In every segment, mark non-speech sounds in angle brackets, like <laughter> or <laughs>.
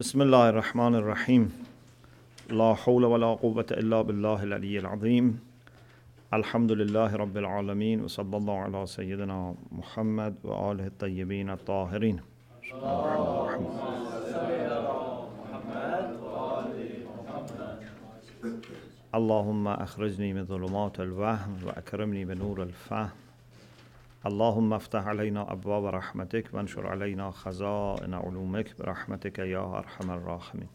بسم الله الرحمن الرحيم لا حول ولا قوة إلا بالله العلي العظيم الحمد لله رب العالمين وصلى الله على سيدنا محمد وآله الطيبين الطاهرين اللهم أخرجني من ظلمات الوهم وأكرمني بنور الفهم اللهم افتح علينا أبواب رحمتك وانشر علينا خزائن علومك برحمتك يا أرحم الراحمين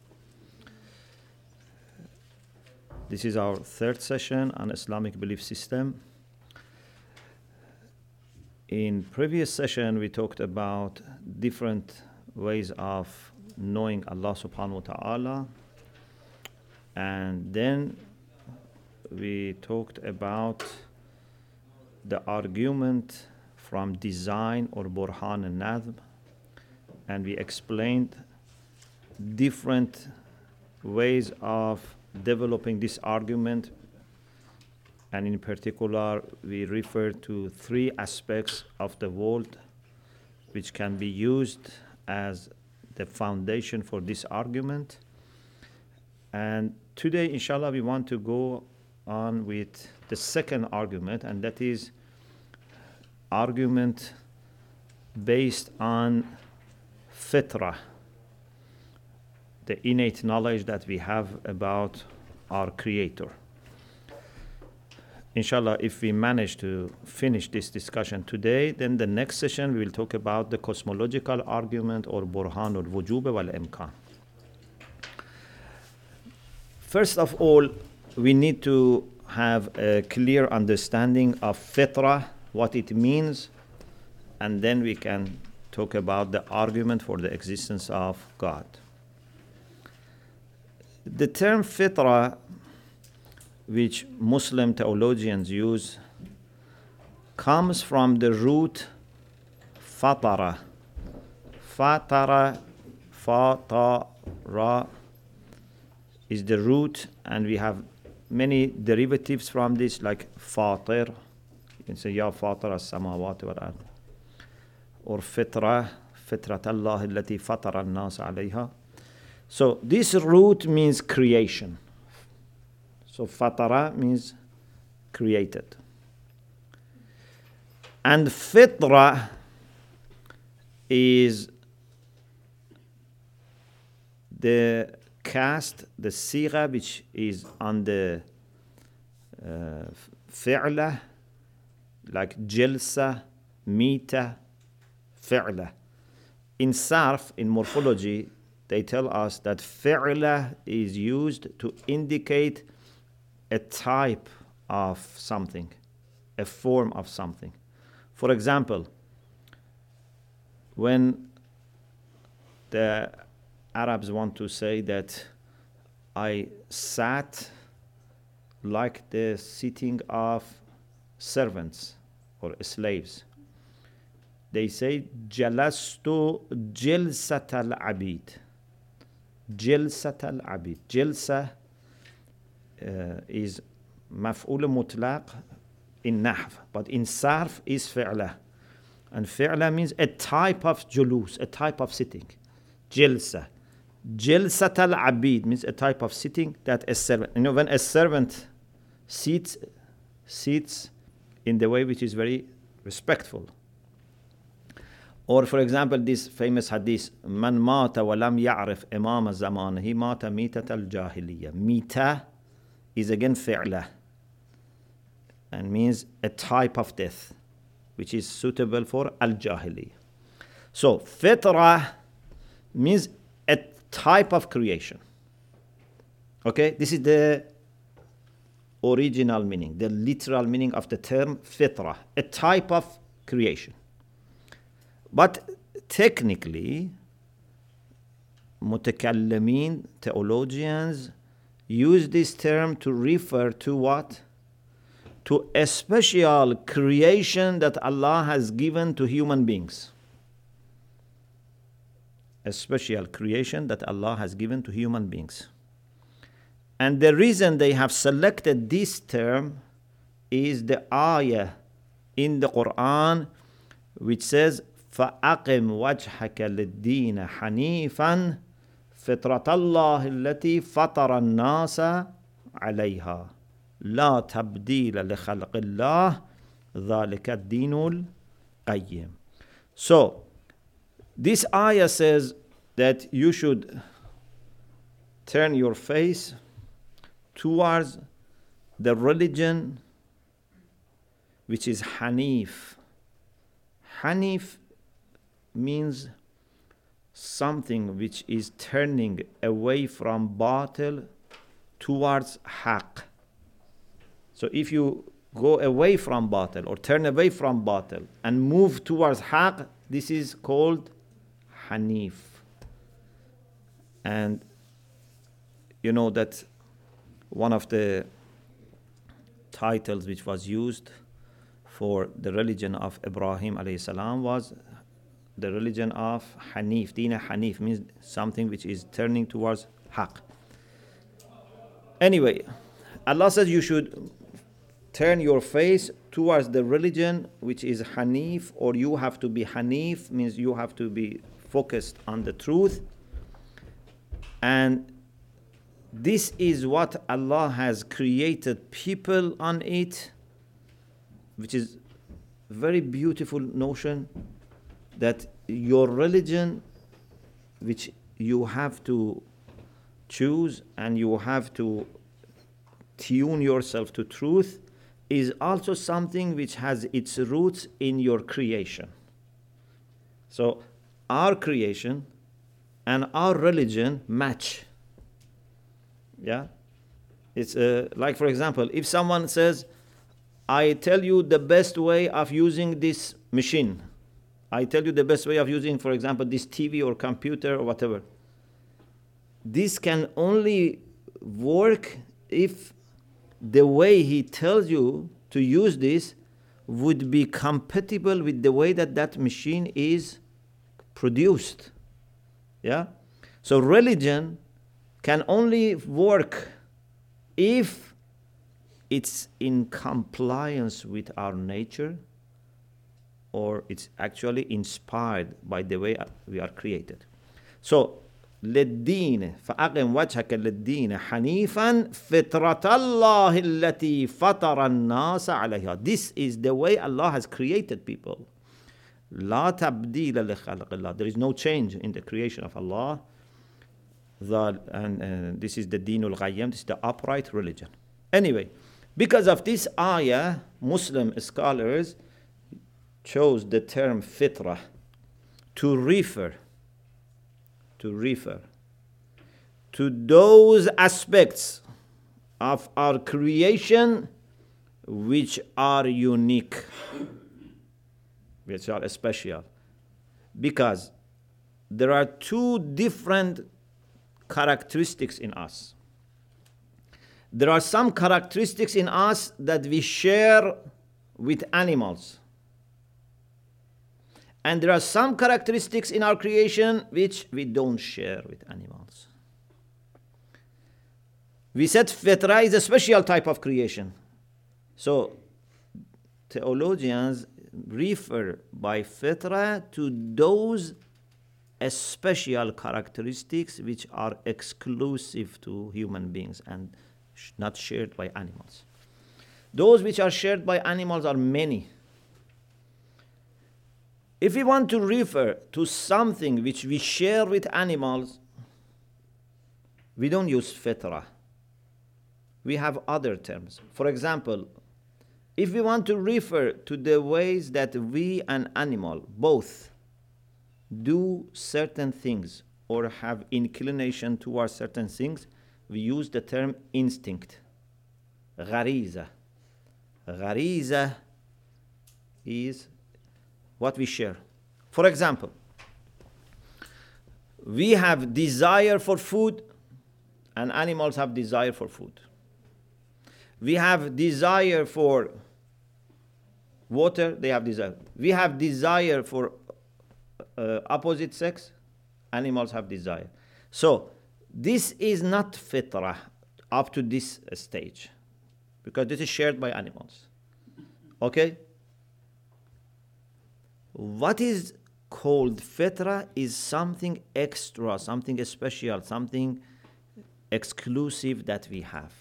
This is our third session on Islamic belief system. In previous session we talked about different ways of knowing Allah subhanahu wa ta'ala and then we talked about the argument from design or Burhan an-Nazm, and we explained different ways of developing this argument, and in particular, we referred to three aspects of the world which can be used as the foundation for this argument. And today, inshallah, we want to go on with the second argument, and that is argument based on fitra, the innate knowledge that we have about our Creator. Inshallah, if we manage to finish this discussion today, then the next session we will talk about the cosmological argument or Burhan or Wujub wal Imkan. First of all, we need to have a clear understanding of fitra, what it means, and then we can talk about the argument for the existence of God. The term fitra, which Muslim theologians use, comes from the root fatara. Fatara, fatara is the root, and we have many derivatives from this, like fatir. You can say, Ya fatir as samawati wal ard. Or fitra, fitrat Allah allati fatara al-nas alayha. So this root means creation. So fatara means created. And fitra is the cast, the sigha, which is on the uh, fi'la, like jalsa, mita, fi'la. In sarf, in morphology, they tell us that fi'la is used to indicate a type of something, a form of something. For example, when the Arabs want to say that I sat like the sitting of servants or slaves. They say jalastu jilsat al abid. Jilsat al abid. Jilsa uh, is maf'ul mutlaq in nahv, but in sarf is fi'la. And fi'la means a type of julus, a type of sitting. Jilsa. Jilsat al abid means a type of sitting that a servant. You know, when a servant sits, sits in the way which is very respectful. Or, for example, this famous hadith, Man mata wa lam ya'rif imam zamanihi mata mitat al jahiliya. Mita is again fi'la and means a type of death which is suitable for al jahiliya. So, fitra means a type of creation. Okay, this is the original meaning, the literal meaning of the term fitra, a type of creation. But technically, mutakallimin, theologians, use this term to refer to what? To a special creation that Allah has given to human beings a special creation that Allah has given to human beings. And the reason they have selected this term is the ayah in the Quran which says فَأَقِمْ وَجْهَكَ لِلدِّينَ حَنِيفًا فطرة الله التي فطر الناس عليها لا تبديل لخلق الله ذلك الدين القيم So this ayah says that you should turn your face towards the religion which is Hanif. Hanif means something which is turning away from batil towards haq. So if you go away from batil or turn away from batil and move towards haq, this is called Hanif. And you know that one of the titles which was used for the religion of Ibrahim alayhi salam was the religion of Hanif. Dina Hanif means something which is turning towards Haq. Anyway, Allah says you should turn your face towards the religion which is Hanif, or you have to be Hanif, means you have to be focused on the truth. And this is what Allah has created people on it, which is very beautiful notion that your religion, which you have to choose and you have to tune yourself to truth, is also something which has its roots in your creation. So, our creation and our religion match. Yeah? It's uh, like, for example, if someone says, I tell you the best way of using this machine, I tell you the best way of using, for example, this TV or computer or whatever. This can only work if the way he tells you to use this would be compatible with the way that that machine is produced. Yeah? So religion can only work if it's in compliance with our nature or it's actually inspired by the way we are created. So, للدين فأقم وجهك للدين حنيفا فطرة الله التي فطر الناس عليها. This is the way Allah has created people. لا تبديل لخلق الله. There is no change in the creation of Allah. The, and uh, this is the Dinul Qayyim, this is the upright religion. Anyway, because of this ayah, Muslim scholars chose the term fitra to refer to refer to those aspects of our creation which are unique which are special because there are two different characteristics in us there are some characteristics in us that we share with animals and there are some characteristics in our creation which we don't share with animals. We said fitra is a special type of creation. So theologians refer by fitra to those special characteristics which are exclusive to human beings and not shared by animals. Those which are shared by animals are many. If we want to refer to something which we share with animals, we don't use fitra. We have other terms. For example, if we want to refer to the ways that we and animal both do certain things or have inclination towards certain things, we use the term instinct. Ghariza. Ghariza is what we share. For example, we have desire for food and animals have desire for food. We have desire for water, they have desire. We have desire for uh, opposite sex, animals have desire. So, this is not fitra up to this stage because this is shared by animals. Okay? what is called fitra is something extra, something special, something exclusive that we have.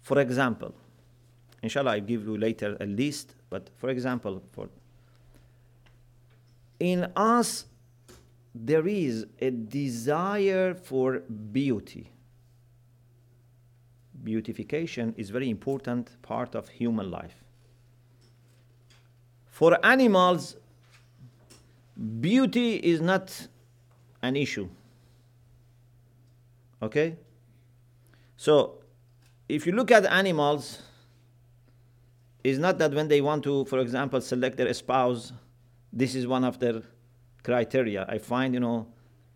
For example, inshallah, I'll give you later a list, but for example, for in us there is a desire for beauty. Beautification is very important part of human life. For animals, beauty is not an issue. Okay? So, if you look at animals, it's not that when they want to, for example, select their spouse, this is one of their criteria. I find, you know,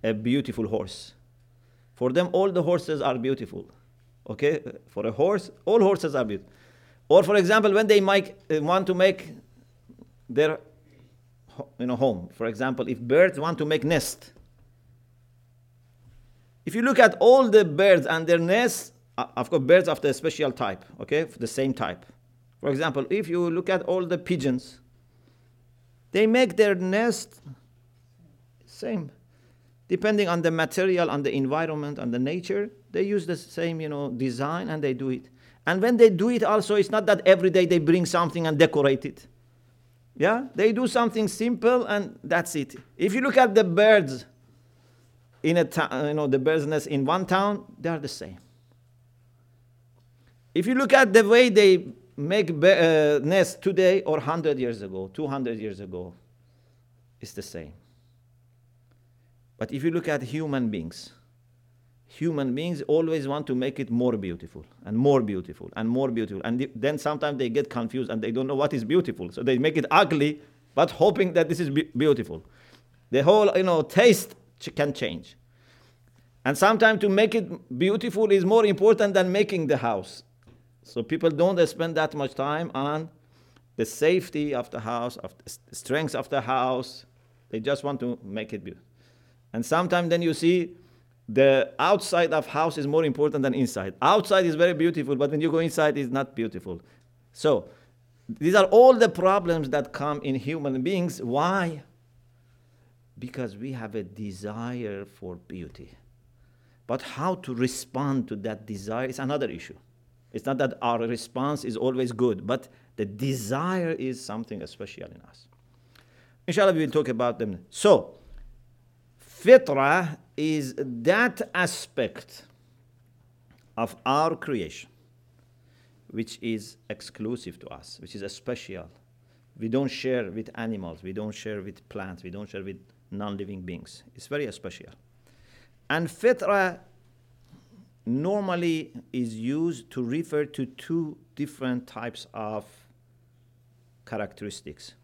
a beautiful horse. For them, all the horses are beautiful. Okay? For a horse, all horses are beautiful. Or, for example, when they make, uh, want to make their you know, home, for example, if birds want to make nest, if you look at all the birds and their nests, uh, of course, birds of the special type, okay, the same type. For example, if you look at all the pigeons, they make their nest same. Depending on the material, on the environment, on the nature, they use the same, you know, design and they do it. And when they do it also, it's not that every day they bring something and decorate it. Yeah? They do something simple and that's it. If you look at the birds in a town, you know, the bird's nest in one town, they are the same. If you look at the way they make uh, nests today or 100 years ago, 200 years ago, it's the same. But if you look at human beings, human beings always want to make it more beautiful and more beautiful and more beautiful. And then sometimes they get confused and they don't know what is beautiful. So they make it ugly, but hoping that this is be- beautiful. The whole, you know, taste can change. And sometimes to make it beautiful is more important than making the house. So people don't spend that much time on the safety of the house, of the strength of the house. They just want to make it beautiful. And sometimes then you see the outside of house is more important than inside. Outside is very beautiful, but when you go inside, it's not beautiful. So these are all the problems that come in human beings. Why? Because we have a desire for beauty. But how to respond to that desire is another issue. It's not that our response is always good, but the desire is something special in us. Inshallah, we will talk about them. So, fitra is that aspect of our creation which is exclusive to us, which is special. We don't share with animals, we don't share with plants, we don't share with non living beings. It's very special. And fitra normally is used to refer to two different types of characteristics.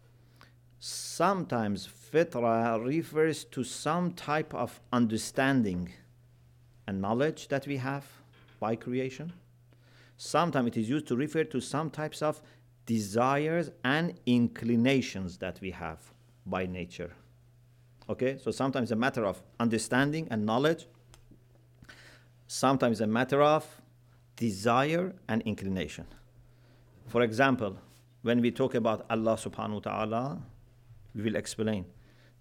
Sometimes fitra refers to some type of understanding and knowledge that we have by creation. Sometimes it is used to refer to some types of desires and inclinations that we have by nature. Okay, so sometimes a matter of understanding and knowledge, sometimes a matter of desire and inclination. For example, when we talk about Allah subhanahu wa ta'ala, we will explain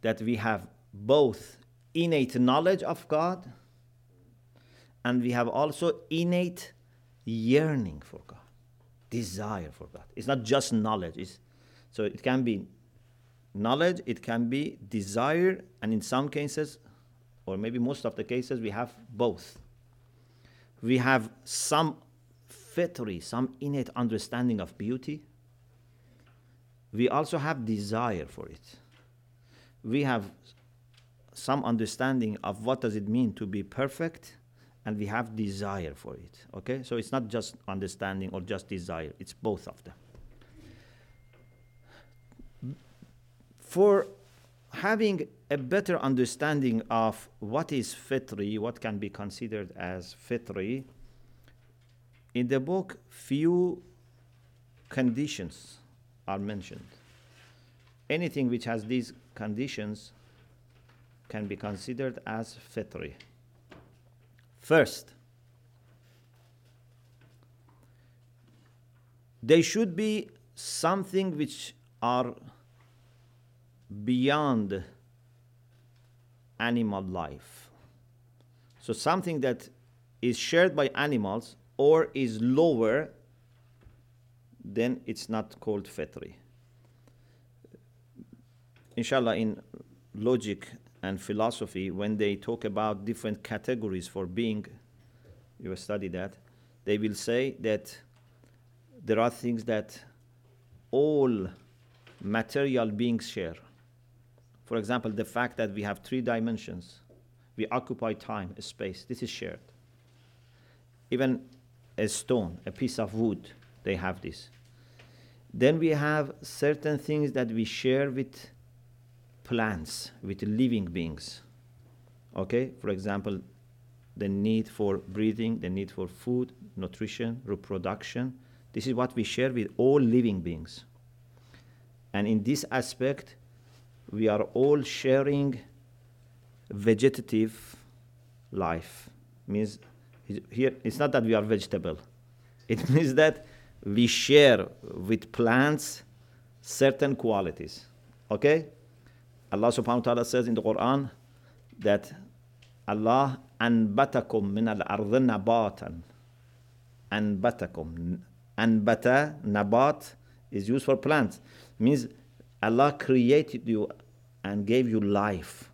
that we have both innate knowledge of God and we have also innate yearning for God, desire for God. It's not just knowledge. It's, so it can be knowledge, it can be desire, and in some cases, or maybe most of the cases, we have both. We have some fitri, some innate understanding of beauty. We also have desire for it. We have some understanding of what does it mean to be perfect and we have desire for it okay so it's not just understanding or just desire it's both of them for having a better understanding of what is fitri, what can be considered as fitri, in the book, few conditions are mentioned. Anything which has these conditions can be considered as fitri. First, they should be something which are beyond animal life. So something that is shared by animals or is lower, then it's not called fitri. Inshallah, in logic and philosophy, when they talk about different categories for being, you will study that, they will say that there are things that all material beings share. For example, the fact that we have three dimensions, we occupy time, space, this is shared. Even a stone, a piece of wood, they have this. Then we have certain things that we share with plants, with living beings. Okay, for example, the need for breathing, the need for food, nutrition, reproduction. This is what we share with all living beings. And in this aspect, we are all sharing vegetative life. Means here it's not that we are vegetable. It <laughs> means that we share with plants certain qualities. Okay? Allah subhanahu wa ta'ala says in the Quran that Allah anbatakum min al-ardh nabatan. Anbatakum. Anbata, nabat is used for plants. Means Allah created you and gave you life.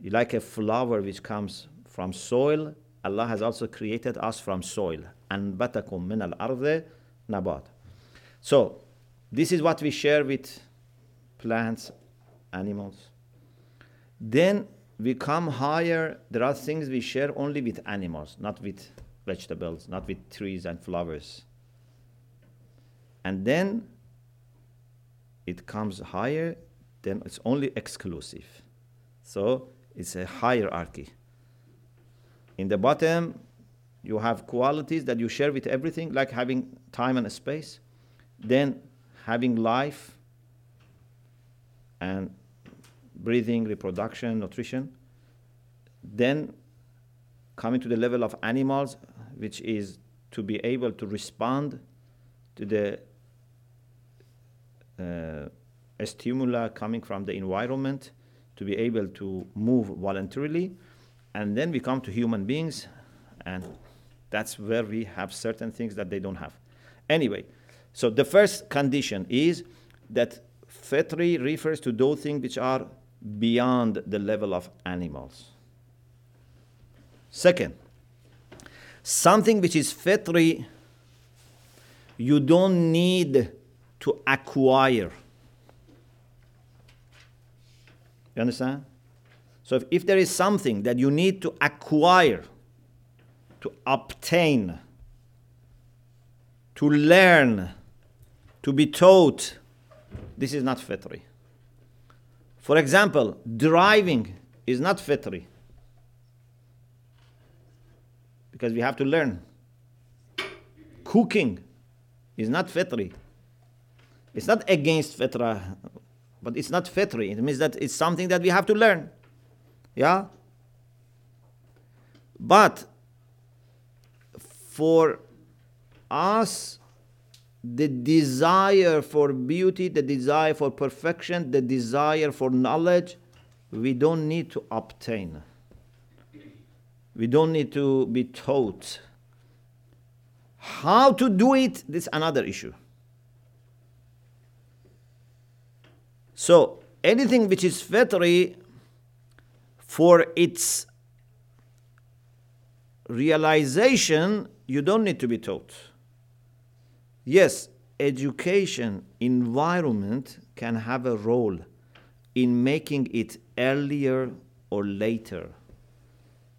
You like a flower which comes from soil, Allah has also created us from soil. أنبتكم من الأرض nabat. So, this is what we share with plants, animals. Then we come higher. There are things we share only with animals, not with vegetables, not with trees and flowers. And then it comes higher, then it's only exclusive. So it's a hierarchy. In the bottom, you have qualities that you share with everything, like having time and space, then having life and breathing, reproduction, nutrition, then coming to the level of animals, which is to be able to respond to the Uh, stimuli coming from the environment to be able to move voluntarily. And then we come to human beings, and that's where we have certain things that they don't have. Anyway, so the first condition is that fitri refers to those things which are beyond the level of animals. Second, something which is fitri, you don't need to acquire. You understand? So if, if there is something that you need to acquire, to obtain, to learn, to be taught, this is not fitri. For example, driving is not fitri because we have to learn. Cooking is not fitri. It's not against fitra, but it's not fitri. It means that it's something that we have to learn. Yeah? But for us, the desire for beauty, the desire for perfection, the desire for knowledge, we don't need to obtain. We don't need to be taught. How to do it, this is another issue. So anything which is fitri for its realization, you don't need to be taught. Yes, education, environment can have a role in making it earlier or later,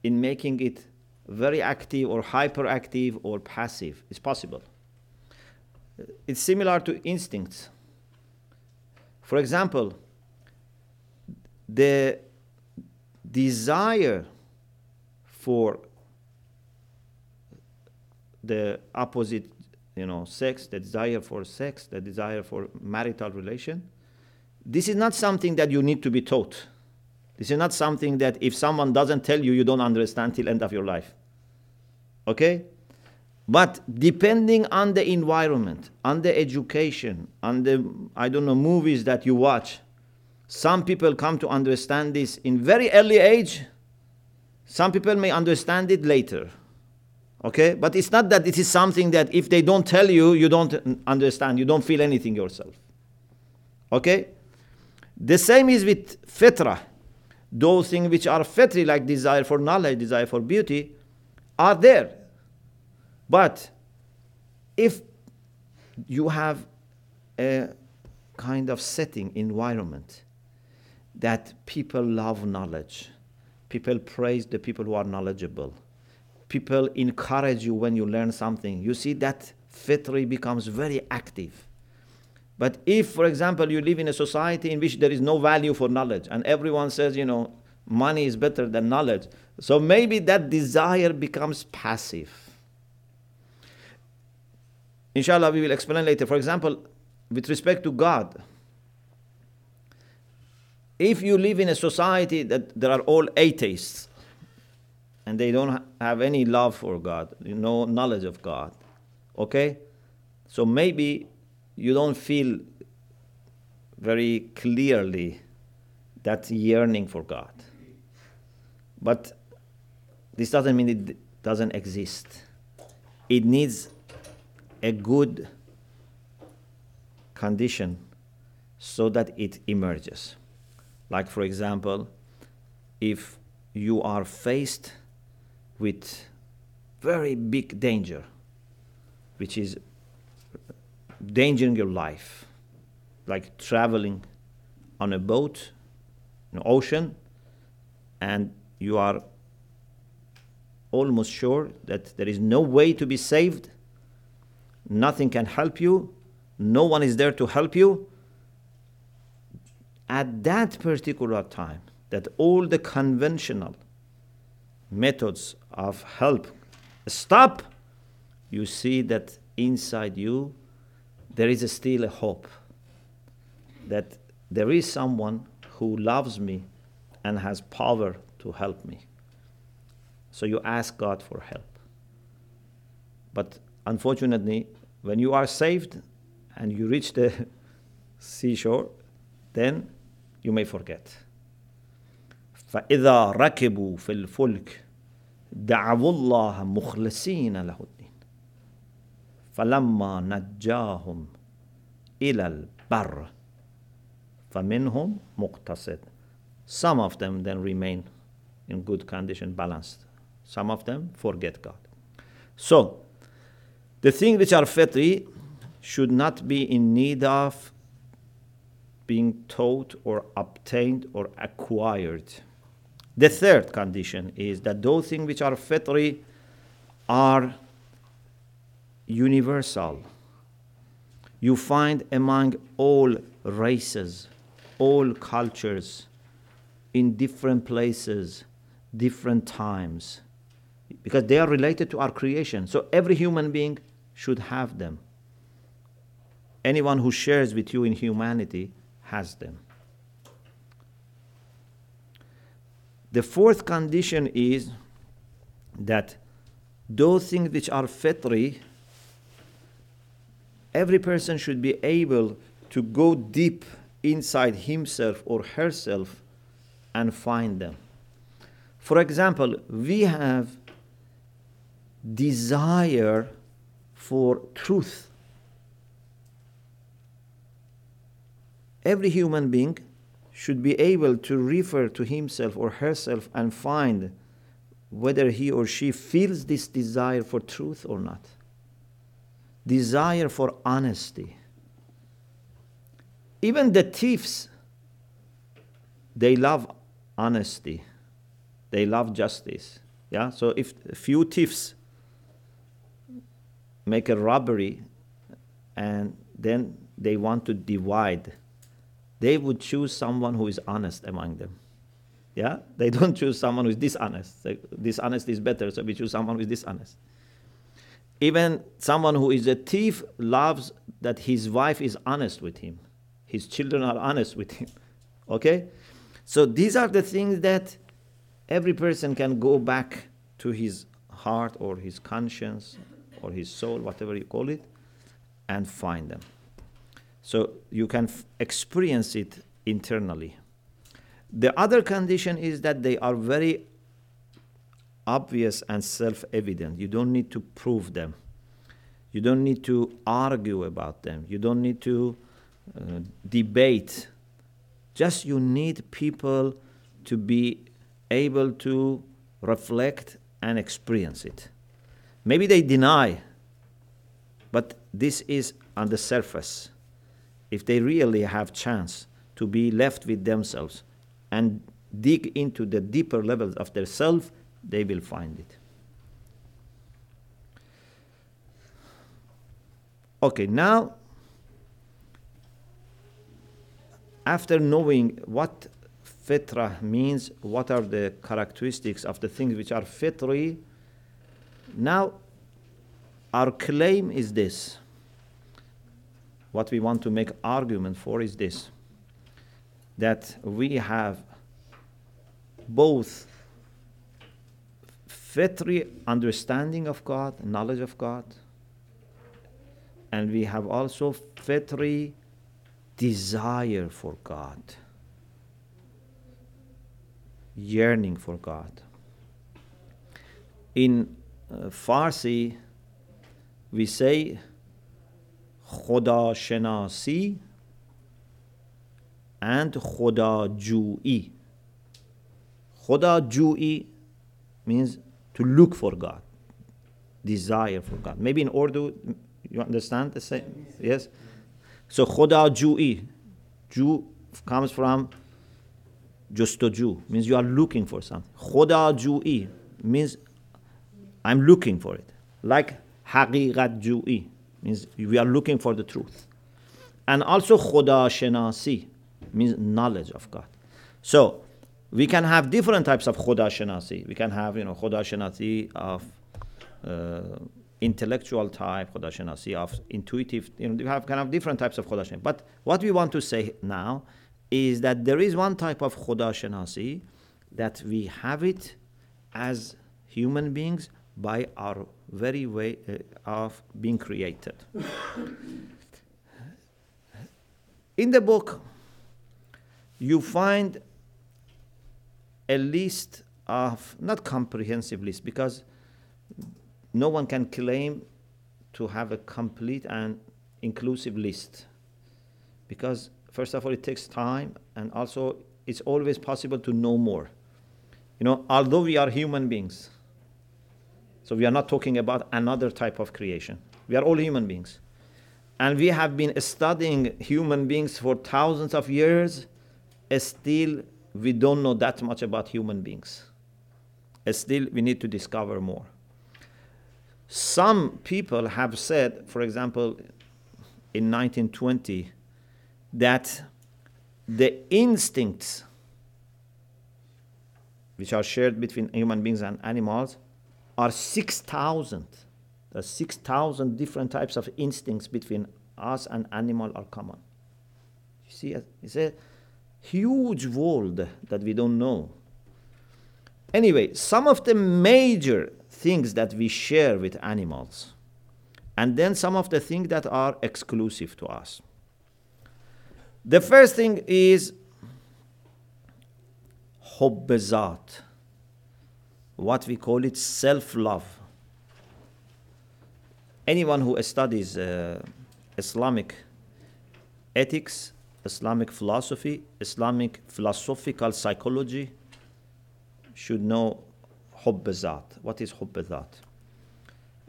in making it very active or hyperactive or passive. It's possible. It's similar to instincts. For example, the desire for the opposite you know sex the desire for sex the desire for marital relation this is not something that you need to be taught. This is not something that if someone doesn't tell you you don't understand till end of your life. Okay but depending on the environment, on the education, on the, I don't know, movies that you watch, Some people come to understand this in very early age. Some people may understand it later. Okay? But it's not that it is something that if they don't tell you, you don't understand, you don't feel anything yourself. Okay? The same is with fitra. Those things which are fitri, like desire for knowledge, desire for beauty, are there. But if you have a kind of setting, environment, that people love knowledge, people praise the people who are knowledgeable, people encourage you when you learn something, you see that fitri becomes very active. But if, for example, you live in a society in which there is no value for knowledge and everyone says, you know, money is better than knowledge, so maybe that desire becomes passive. Inshallah, we will explain later. For example, with respect to God, if you live in a society that there are all atheists and they don't have any love for God, no knowledge of God, okay? So maybe you don't feel very clearly that yearning for God. But this doesn't mean it doesn't exist. It needs a good condition so that it emerges. Like, for example, if you are faced with very big danger, which is endangering your life, like traveling on a boat in the ocean, and you are almost sure that there is no way to be saved, nothing can help you, no one is there to help you, at that particular time, that all the conventional methods of help stop, you see that inside you there is still a hope that there is someone who loves me and has power to help me. So you ask God for help. But unfortunately, when you are saved and you reach the <laughs> seashore, then you may forget. فإذا ركبوا في الفلك دعوا الله مخلصين له الدين فلما نجاهم إلى البر فمنهم مقتصد Some of them then remain in good condition, balanced. Some of them forget God. So, the things which are fitri should not be in need of being taught or obtained or acquired. The third condition is that those things which are fitri are universal. You find among all races, all cultures, in different places, different times, because they are related to our creation. So every human being should have them. Anyone who shares with you in humanity has them. The fourth condition is that those things which are fitri, every person should be able to go deep inside himself or herself and find them. For example, we have desire for truth. Every human being should be able to refer to himself or herself and find whether he or she feels this desire for truth or not. Desire for honesty. Even the thieves, they love honesty. They love justice. Yeah? So if a few thieves make a robbery and then they want to divide, they would choose someone who is honest among them. Yeah? They don't choose someone who is dishonest. Like, dishonest is better, so we choose someone who is dishonest. Even someone who is a thief loves that his wife is honest with him. His children are honest with him. <laughs> Okay? So these are the things that every person can go back to his heart or his conscience or his soul, whatever you call it, and find them. So you can f- experience it internally. The other condition is that they are very obvious and self evident. You don't need to prove them. You don't need to argue about them. You don't need to uh, debate. Just you need people to be able to reflect and experience it. Maybe they deny, but this is on the surface. If they really have chance to be left with themselves and dig into the deeper levels of their self, they will find it. Okay, now after knowing what fitra means, what are the characteristics of the things which are fitri, now our claim is this. What we want to make argument for is this that we have both fitri understanding of God, knowledge of God, and we have also fitri desire for God, yearning for God. In Farsi, we say Khoda Shenasi and Khoda Jui. Khoda Jui means to look for God, desire for God. Maybe in Urdu, you understand the same? Yes? So Khoda Jui, Ju comes from just to means you are looking for something. Khoda Jui means I'm looking for it. Like haqiqat ju'i means we are looking for the truth. And also khuda shenasi means knowledge of God. So we can have different types of khuda shenasi. We can have you know khuda shenasi of uh, intellectual type, khuda shenasi of intuitive. You know, we have kind of different types of khuda shenasi. But what we want to say now is that there is one type of khuda shenasi that we have it as human beings by our very way uh, of being created. In the book, you find a list of, not comprehensive list, because no one can claim to have a complete and inclusive list. Because, first of all, it takes time, and also it's always possible to know more. You know, although we are human beings, so we are not talking about another type of creation. We are all human beings. And we have been studying human beings for thousands of years still we don't know that much about human beings. Still, we need to discover more. Some people have said, for example, in 1920, that the instincts which are shared between human beings and animals are 6,000. There 6,000 different types of instincts between us and animal are common. You see, uh, it's a huge world that we don't know. Anyway, some of the major things that we share with animals, and then some of the things that are exclusive to us. The first thing is hubbezat, what we call it self love. Anyone who studies uh, Islamic ethics Islamic philosophy, Islamic philosophical psychology should know hubbazat. What is hubbazat?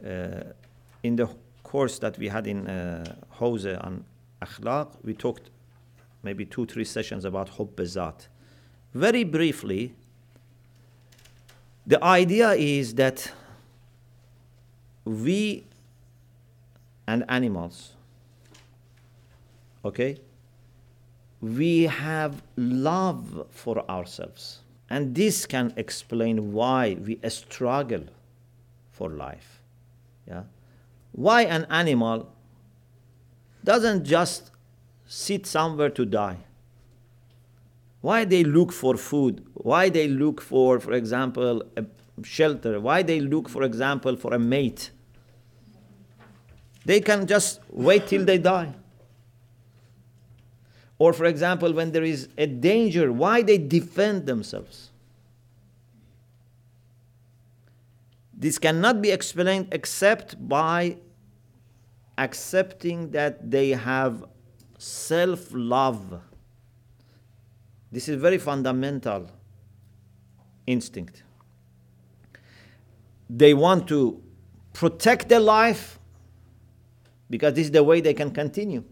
Uh, in the course that we had in uh, Hose on Akhlaq, we talked maybe two, three sessions about hubbazat. Very briefly, the idea is that we and animals, okay, we have love for ourselves. And this can explain why we struggle for life. Yeah? Why an animal doesn't just sit somewhere to die. Why they look for food? Why they look for, for example, a shelter? Why they look, for example, for a mate? They can just wait till they die. Or, for example, when there is a danger, why they defend themselves. This cannot be explained except by accepting that they have self love. This is very fundamental instinct. They want to protect their life because this is the way they can continue.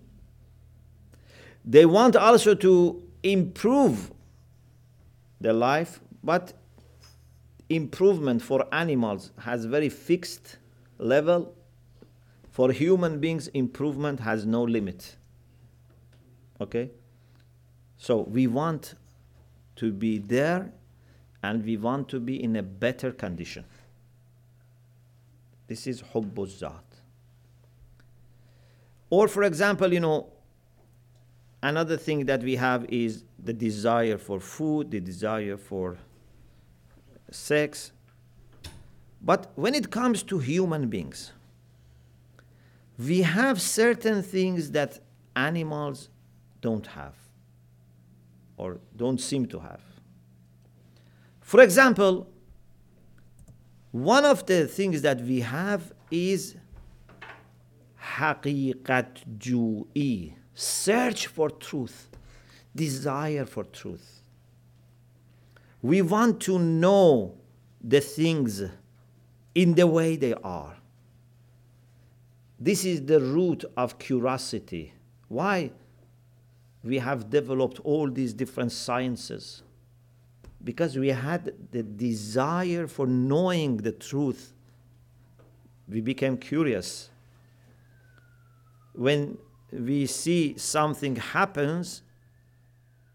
They want also to improve their life, but improvement for animals has very fixed level. For human beings, improvement has no limit. Okay? So we want to be there and we want to be in a better condition. This is hubbuz zat. Or, for example, you know, another thing that we have is the desire for food, the desire for sex. But when it comes to human beings, we have certain things that animals don't have or don't seem to have. For example, one of the things that we have is haqiqat ju'i, search for truth, desire for truth. We want to know the things in the way they are. This is the root of curiosity. Why we have developed all these different sciences? Because we had the desire for knowing the truth. We became curious. When we see something happens,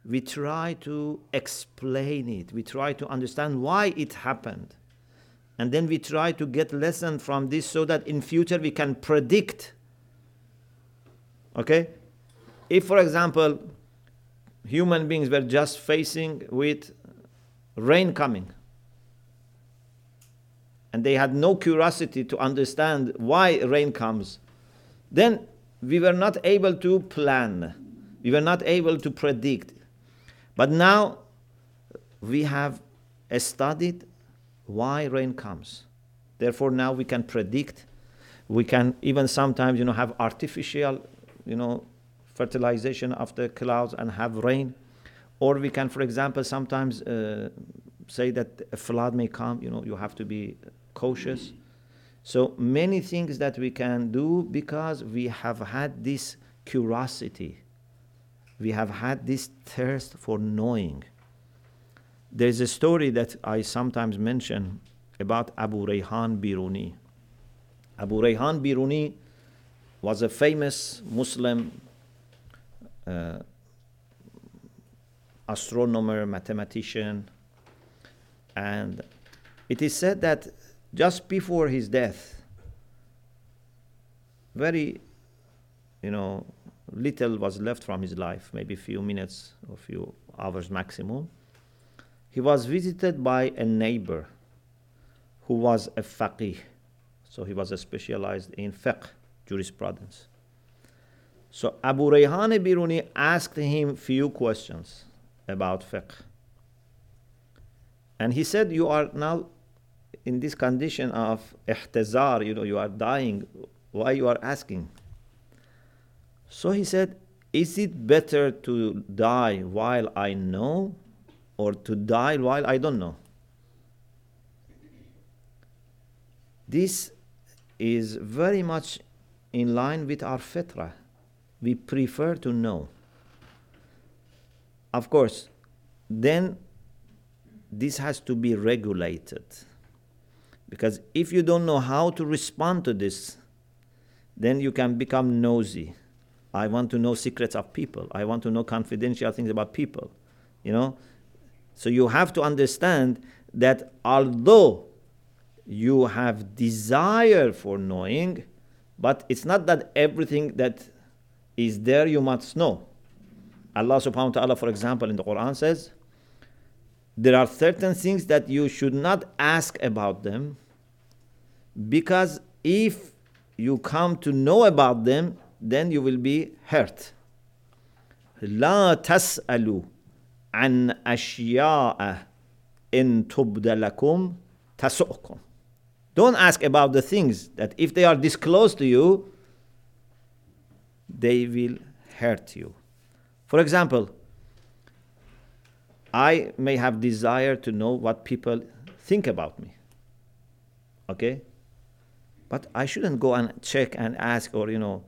we try to explain it. We try to understand why it happened. And then we try to get lesson from this so that in future we can predict. Okay? If, for example, human beings were just facing with rain coming, and they had no curiosity to understand why rain comes, then we were not able to plan. We were not able to predict. But now we have studied why rain comes. Therefore, now we can predict. We can even sometimes, you know, have artificial, you know, fertilization of the clouds and have rain. Or we can, for example, sometimes uh, say that a flood may come. You know, you have to be cautious. So many things that we can do because we have had this curiosity we have had this thirst for knowing. There's a story that I sometimes mention about Abu Rayhan Biruni. Abu Rayhan Biruni was a famous Muslim uh, astronomer, mathematician, and it is said that just before his death, very, you know, little was left from his life, maybe a few minutes or few hours maximum. He was visited by a neighbor who was a faqih. So he was specialized in fiqh, jurisprudence. So Abu Rayhan Biruni asked him few questions about fiqh. And he said, You are now in this condition of ihtizar, you know, you are dying. Why you are asking? So he said, Is it better to die while I know or to die while I don't know? This is very much in line with our fitra. We prefer to know. Of course, then this has to be regulated. Because if you don't know how to respond to this, then you can become nosy I want to know secrets of people. I want to know confidential things about people. You know? So you have to understand that although you have desire for knowing, but it's not that everything that is there you must know. Allah subhanahu wa ta'ala, for example, in the Quran says, there are certain things that you should not ask about them because if you come to know about them, then you will be hurt. لا تسألوا عن أشياء إن تبد لكم تسؤكم Don't ask about the things that if they are disclosed to you, they will hurt you. For example, I may have desire to know what people think about me. Okay? But I shouldn't go and check and ask or, you know,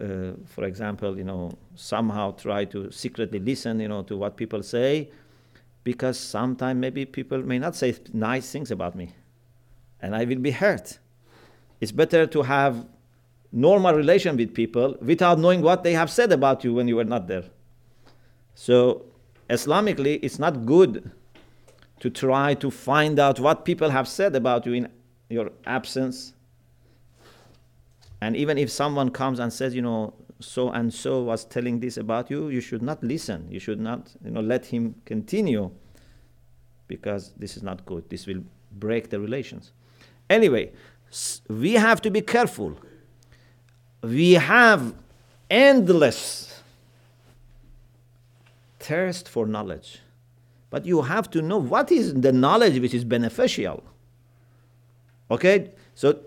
uh, for example, you know, somehow try to secretly listen, you know, to what people say because sometimes maybe people may not say nice things about me and I will be hurt. It's better to have normal relation with people without knowing what they have said about you when you were not there. So, Islamically, it's not good to try to find out what people have said about you in your absence. And even if someone comes and says, you know, so and so was telling this about you, you should not listen. You should not, you know, let him continue because this is not good. This will break the relations. Anyway, we have to be careful. We have endless thirst for knowledge. But you have to know what is the knowledge which is beneficial. Okay? So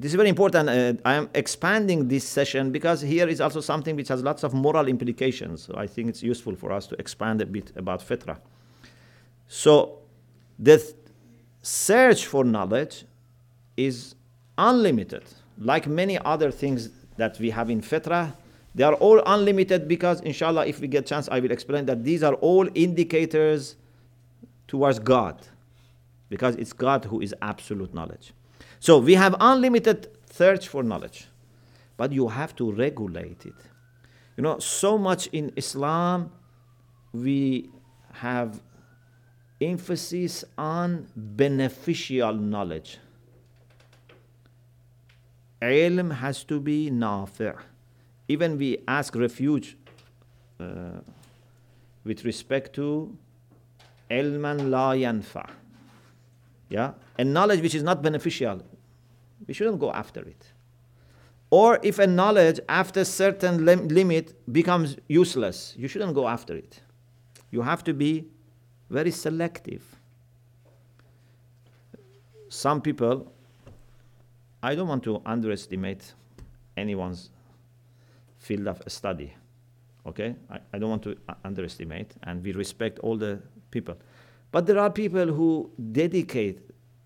this is very important. Uh, I am expanding this session because here is also something which has lots of moral implications. So I think it's useful for us to expand a bit about fitra. So the th- search for knowledge is unlimited. Like many other things that we have in Fitra, they are all unlimited because, inshallah, if we get chance, I will explain that these are all indicators towards God, because it's God who is absolute knowledge. So we have unlimited search for knowledge, but you have to regulate it. You know, so much in Islam, we have emphasis on beneficial knowledge ilm has to be nafi'. Even we ask refuge uh, with respect to ilman la yanfa. Yeah? A knowledge which is not beneficial, we shouldn't go after it. Or if a knowledge after certain lim- limit becomes useless, you shouldn't go after it. You have to be very selective. Some people I don't want to underestimate anyone's field of study. Okay? I, I don't want to underestimate, and we respect all the people. But there are people who dedicate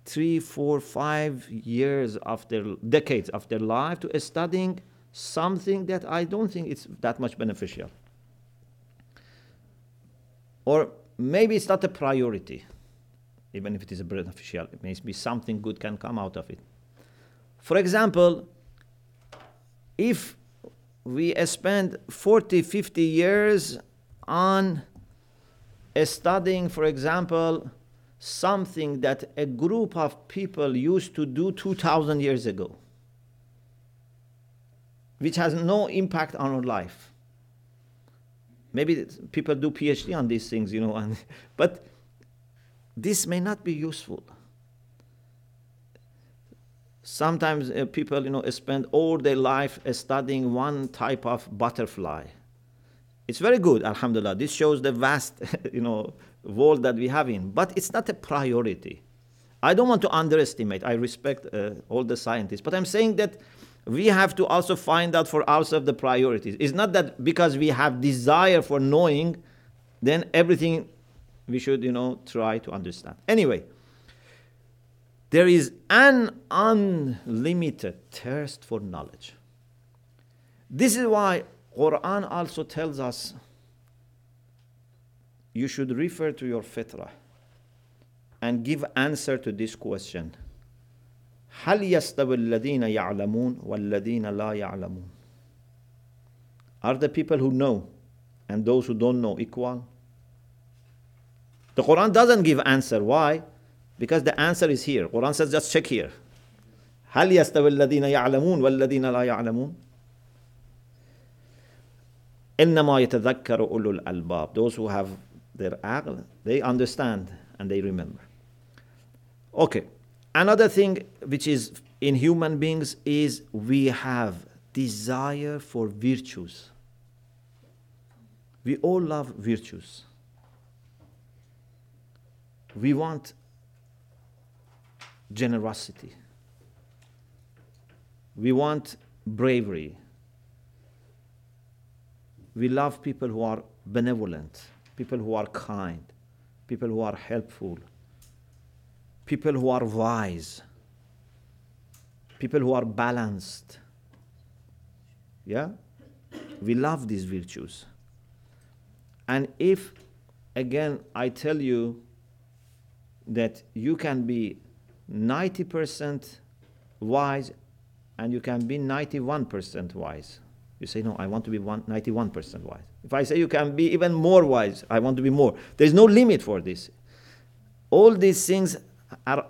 three, four, five years of their decades of their life to studying something that I don't think it's that much beneficial. Or maybe it's not a priority, even if it is beneficial. It may be something good can come out of it. For example, if we spend 40, 50 years on studying, for example, something that a group of people used to do 2,000 years ago, which has no impact on our life. Maybe people do PhD on these things, you know, <laughs> and, but this may not be useful sometimes uh, people you know spend all their life studying one type of butterfly. It's very good alhamdulillah. This shows the vast <laughs> you know world that we have in. But it's not a priority. I don't want to underestimate. I respect uh, all the scientists. But i'm saying that we have to also find out for ourselves the priorities. It's not that because we have desire for knowing then everything we should you know try to understand. Anyway there is an unlimited thirst for knowledge. This is why Quran also tells us you should refer to your fitra and give answer to this question. هل يستوي الذين يعلمون والذين لا يعلمون Are the people who know and those who don't know equal? The Quran doesn't give answer. Why? Because the answer is here. Quran says just check here. هل يستوي الذين يعلمون والذين لا يعلمون إنما يتذكر أولو الألباب Those who have their aql, they understand and they remember. Okay. Another thing which is in human beings is we have desire for virtues. We all love virtues. We want generosity. We want bravery. We love people who are benevolent, people who are kind, people who are helpful, people who are wise, people who are balanced. Yeah? We love these virtues. And if, again, I tell you that you can be 90% wise and you can be 91% wise. You say, no, I want to be one, 91% wise. If I say you can be even more wise, I want to be more. There's no limit for this. All these things are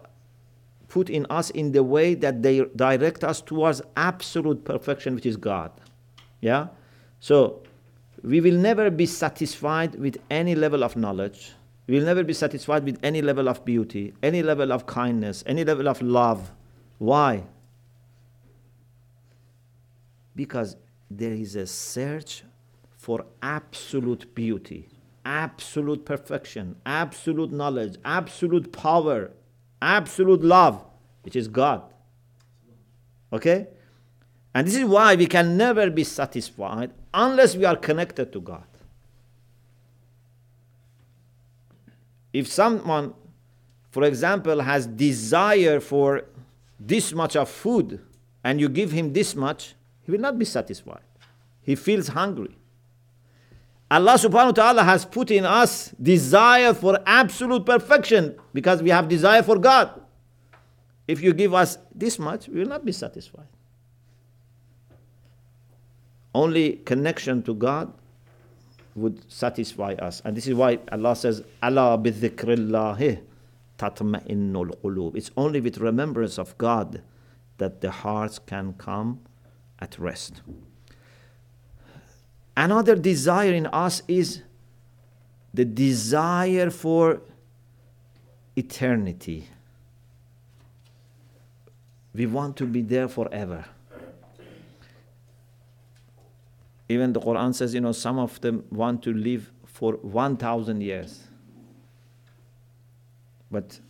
put in us in the way that they direct us towards absolute perfection, which is God. Yeah? So, we will never be satisfied with any level of knowledge. We will never be satisfied with any level of beauty, any level of kindness, any level of love. Why? Because there is a search for absolute beauty, absolute perfection, absolute knowledge, absolute power, absolute love, which is God. Okay? And this is why we can never be satisfied unless we are connected to God. If someone, for example, has desire for this much of food and you give him this much, he will not be satisfied. He feels hungry. Allah subhanahu wa ta'ala has put in us desire for absolute perfection because we have desire for God. If you give us this much, we will not be satisfied. Only connection to God would satisfy us. And this is why Allah says, Allah bidhikrillahi tatma'innul qulub. It's only with remembrance of God that the hearts can come at rest. Another desire in us is the desire for eternity. We want to be there forever. Even the Quran says, you know, some of them want to live for 1,000 years. But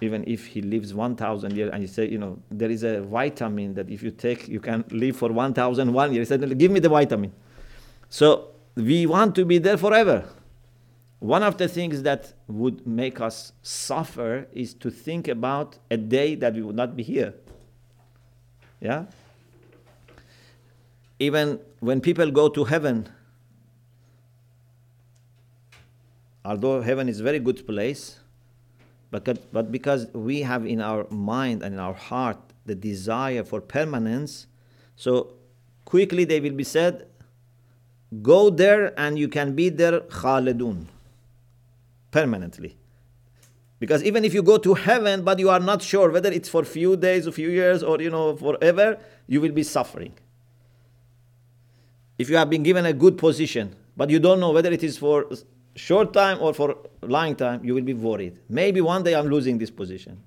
even if he lives 1,000 years, and you say, you know, there is a vitamin that if you take, you can live for 1,001 years. He said, give me the vitamin. So we want to be there forever. One of the things that would make us suffer is to think about a day that we would not be here. Yeah? Even when people go to heaven, although heaven is a very good place, but, but because we have in our mind and in our heart the desire for permanence, so quickly they will be said, go there and you can be there khalidun, permanently. Because even if you go to heaven, but you are not sure whether it's for few days, a few years, or you know, forever, you will be suffering. If you have been given a good position, but you don't know whether it is for short time or for long time, you will be worried. Maybe one day I'm losing this position.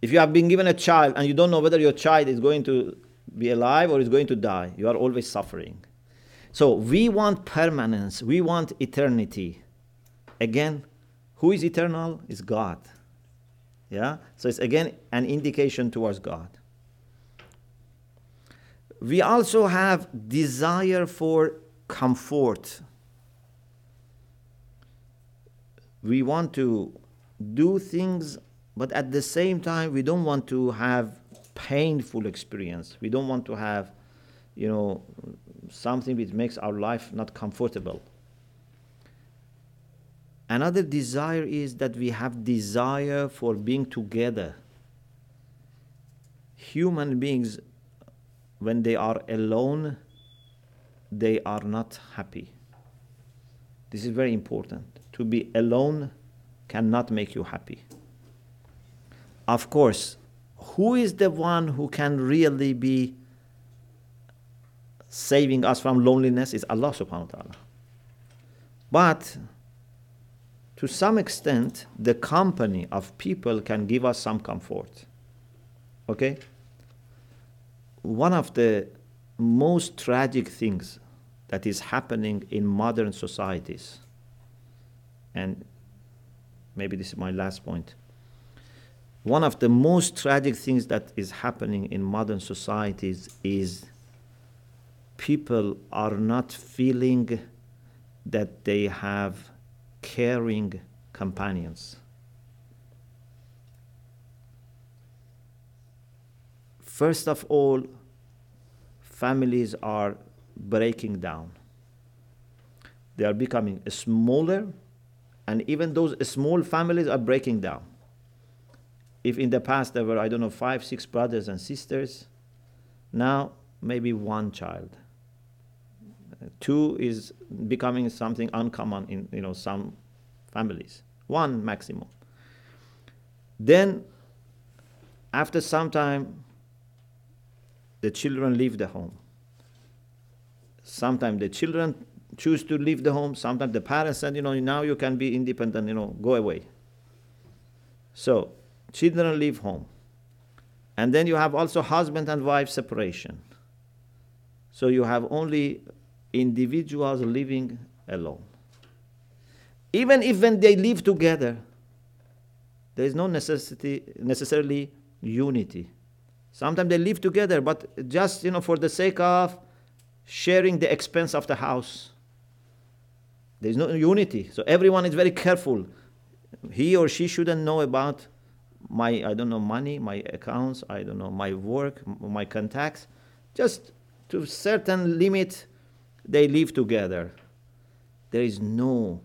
If you have been given a child and you don't know whether your child is going to be alive or is going to die, you are always suffering. So we want permanence, we want eternity. Again, who is eternal? Is God. Yeah? So it's again an indication towards God. We also have desire for comfort we want to do things, but at the same time, we don't want to have painful experience. We don't want to have, you know, something which makes our life not comfortable. Another desire is that we have desire for being together. Human beings, when they are alone, they are not happy. This is very important to be alone cannot make you happy. Of course, who is the one who can really be saving us from loneliness is Allah subhanahu wa ta'ala. But to some extent, the company of people can give us some comfort. Okay? One of the most tragic things that is happening in modern societies, and maybe this is my last point. One of the most tragic things that is happening in modern societies is people are not feeling that they have caring companions. First of all, families are breaking down. They are becoming smaller, and even those small families are breaking down. If in the past there were, I don't know, five, six brothers and sisters, now maybe one child. Two is becoming something uncommon in you know some families. One maximum. Then, after some time, the children leave the home. Sometimes the children choose to leave the home. Sometimes the parents said, you know, now you can be independent, you know, go away. So, children leave home. And then you have also husband and wife separation. So you have only individuals living alone. Even if when they live together, there is no necessity necessarily unity. Sometimes they live together, but just you know, for the sake of sharing the expense of the house. There is no unity. So everyone is very careful. He or she shouldn't know about my, I don't know, money, my accounts, I don't know, my work, my contacts. Just to certain limit, they live together. There is no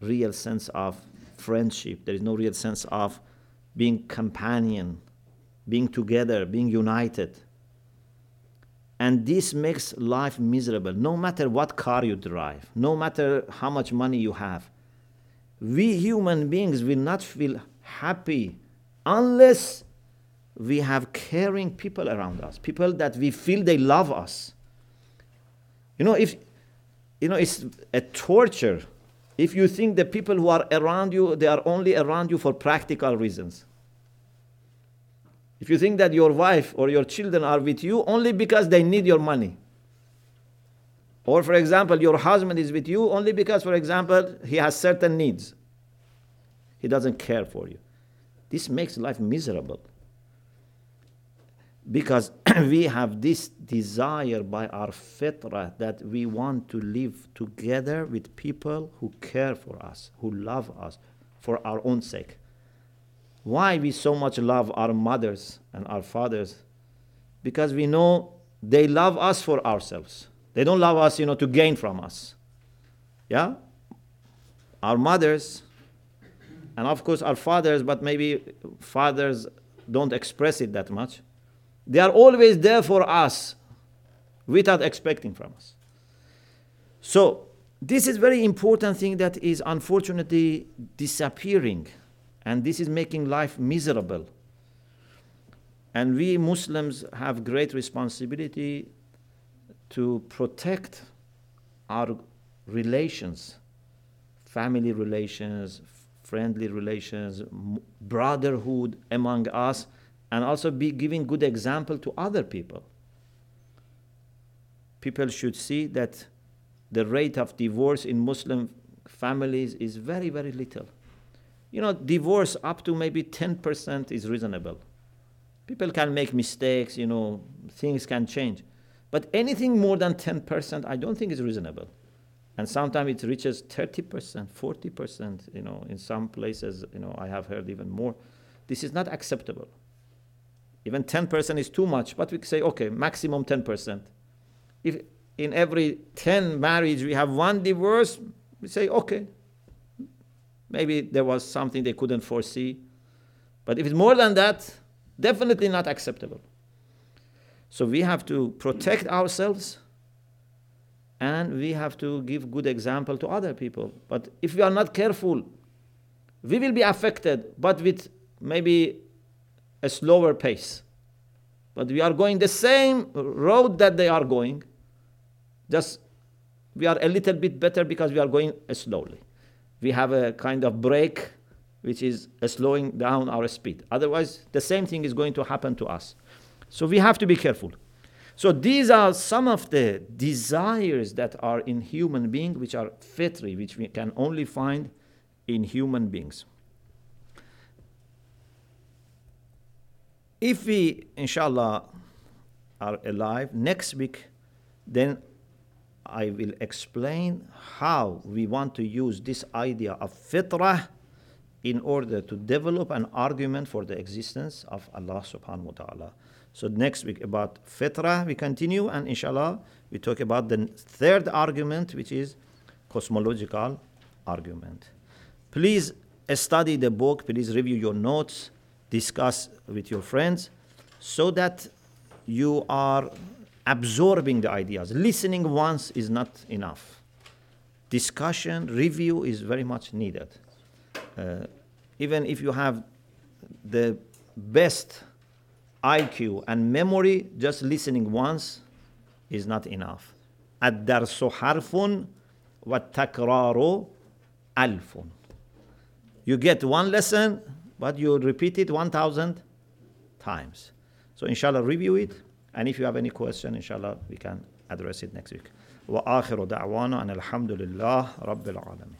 real sense of friendship. There is no real sense of being companion being together, being united. And this makes life miserable, no matter what car you drive, no matter how much money you have. We human beings will not feel happy unless we have caring people around us, people that we feel they love us. You know, if you know, it's a torture if you think the people who are around you, they are only around you for practical reasons. If you think that your wife or your children are with you only because they need your money, or for example, your husband is with you only because, for example, he has certain needs, he doesn't care for you. This makes life miserable. Because <clears throat> we have this desire by our fitra that we want to live together with people who care for us, who love us for our own sake why we so much love our mothers and our fathers? Because we know they love us for ourselves. They don't love us you know to gain from us. Yeah? Our mothers and of course our fathers but maybe fathers don't express it that much. They are always there for us without expecting from us. So this is very important thing that is unfortunately disappearing and this is making life miserable. And we Muslims have great responsibility to protect our relations, family relations, friendly relations, brotherhood among us, and also be giving good example to other people. People should see that the rate of divorce in Muslim families is very, very little you know, divorce up to maybe 10% is reasonable. People can make mistakes, you know, things can change. But anything more than 10%, I don't think is reasonable. And sometimes it reaches 30%, 40%, you know, in some places, you know, I have heard even more. This is not acceptable. Even 10% is too much, but we say, okay, maximum 10%. If in every 10 marriage we have one divorce, we say, okay, Maybe there was something they couldn't foresee. But if it's more than that, definitely not acceptable. So we have to protect ourselves and we have to give good example to other people. But if we are not careful, we will be affected, but with maybe a slower pace. But we are going the same road that they are going. Just we are a little bit better because we are going uh, slowly we have a kind of brake which is slowing down our speed. Otherwise, the same thing is going to happen to us. So we have to be careful. So these are some of the desires that are in human being, which are fitri, which we can only find in human beings. If we, inshallah, are alive next week, then I will explain how we want to use this idea of fitra in order to develop an argument for the existence of Allah subhanahu wa ta'ala. So next week about fitra we continue and inshallah we talk about the third argument which is cosmological argument. Please study the book, please review your notes, discuss with your friends so that you are absorbing the ideas. Listening once is not enough. Discussion, review is very much needed. Uh, even if you have the best IQ and memory, just listening once is not enough. الدرس حرف والتكرار ألف. You get one lesson, but you repeat it 1,000 times. So inshallah, review it. and if you have any question, inshallah, we can address it next week. وآخر دعوانا أن الحمد لله رب العالمين.